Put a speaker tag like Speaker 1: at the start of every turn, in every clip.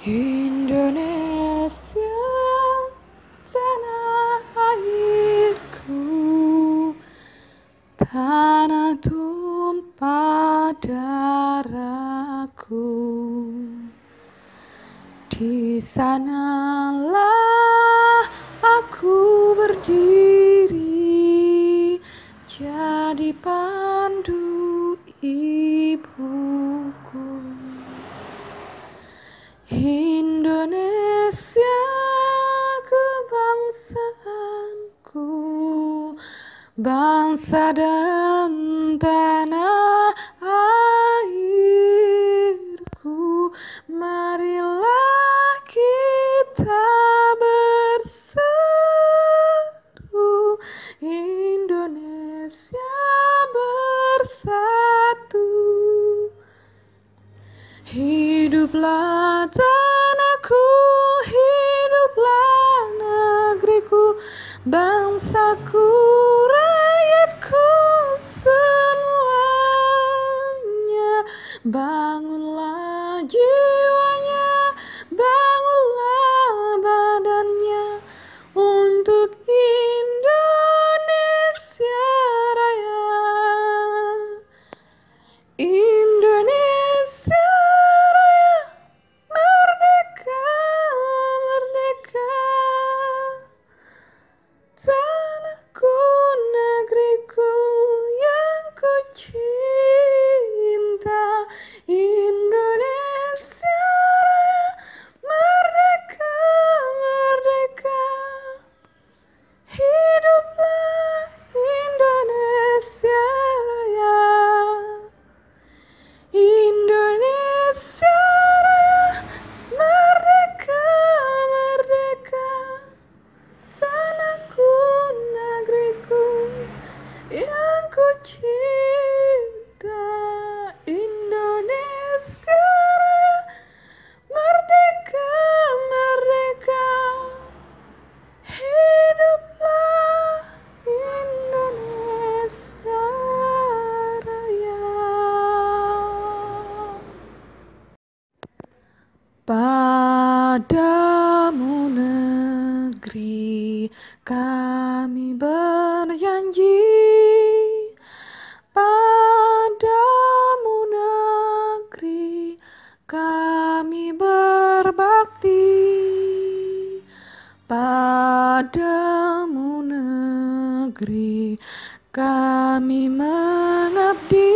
Speaker 1: Indonesia tanah airku tanah tumpah darahku. Di sanalah aku berdiri jadi pandu ibuku Indonesia kebangsaanku bangsa dan tanah airku marilah kita berseru Indonesia bersatu. Hiduplah bangsaku, rakyatku semuanya. Bangunlah Padamu negeri kami berjanji. Padamu negeri kami berbakti. Padamu negeri kami mengabdi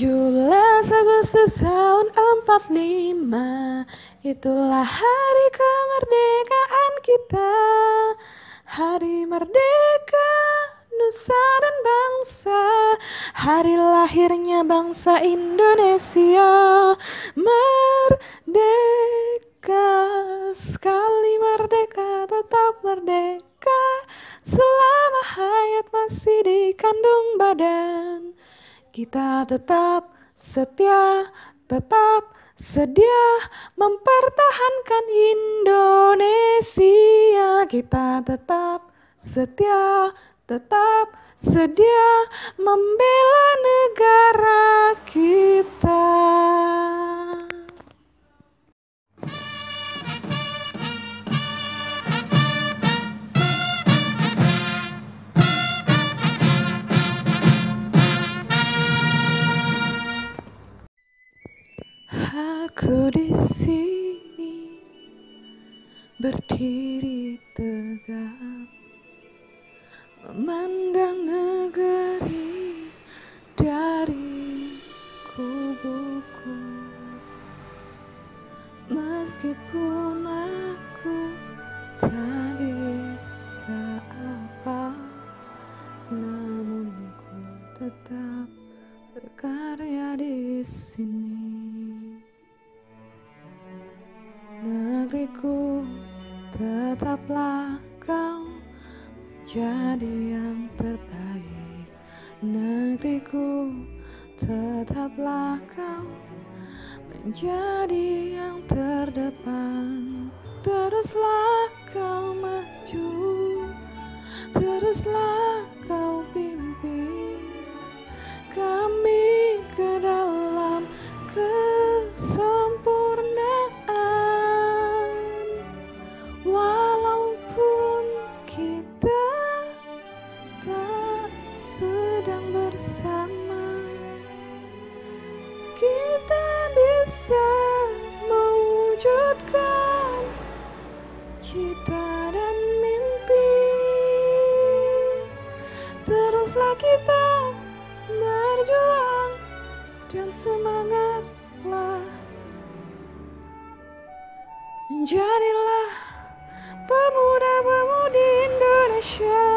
Speaker 1: 17 Agustus tahun 45 Itulah hari kemerdekaan kita. Hari merdeka Nusa dan bangsa. Hari lahirnya bangsa Indonesia kita tetap setia, tetap sedia mempertahankan Indonesia. Kita tetap setia, tetap sedia membela Aku di sini berdiri tegak memandang negeri dari kubuku. Meskipun tetaplah kau jadi yang terbaik. Negeriku tetaplah kau menjadi yang terdepan. Teruslah kau maju teruslah kita bisa mewujudkan cita dan mimpi. Teruslah kita berjuang dan semangatlah. Jadilah pemuda-pemudi Indonesia.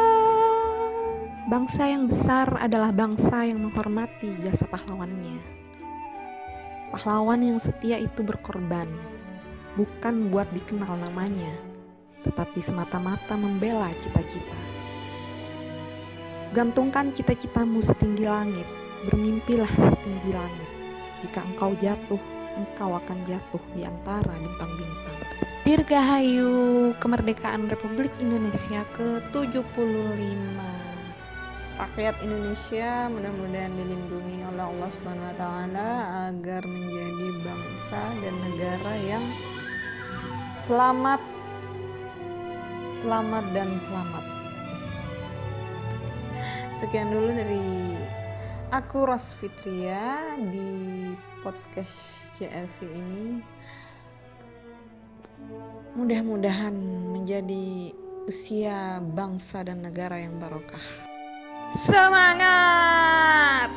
Speaker 1: Bangsa yang besar adalah bangsa yang menghormati jasa pahlawannya Pahlawan yang setia itu berkorban Bukan buat dikenal namanya Tetapi semata-mata membela cita-cita Gantungkan cita-citamu setinggi langit Bermimpilah setinggi langit Jika engkau jatuh engkau akan jatuh di antara bintang-bintang. Dirgahayu kemerdekaan Republik Indonesia ke-75. Rakyat Indonesia mudah-mudahan dilindungi oleh Allah Subhanahu wa taala agar menjadi bangsa dan negara yang selamat selamat dan selamat. Sekian dulu dari aku Ros Fitria di podcast CLV ini mudah-mudahan menjadi usia bangsa dan negara yang barokah. Semangat!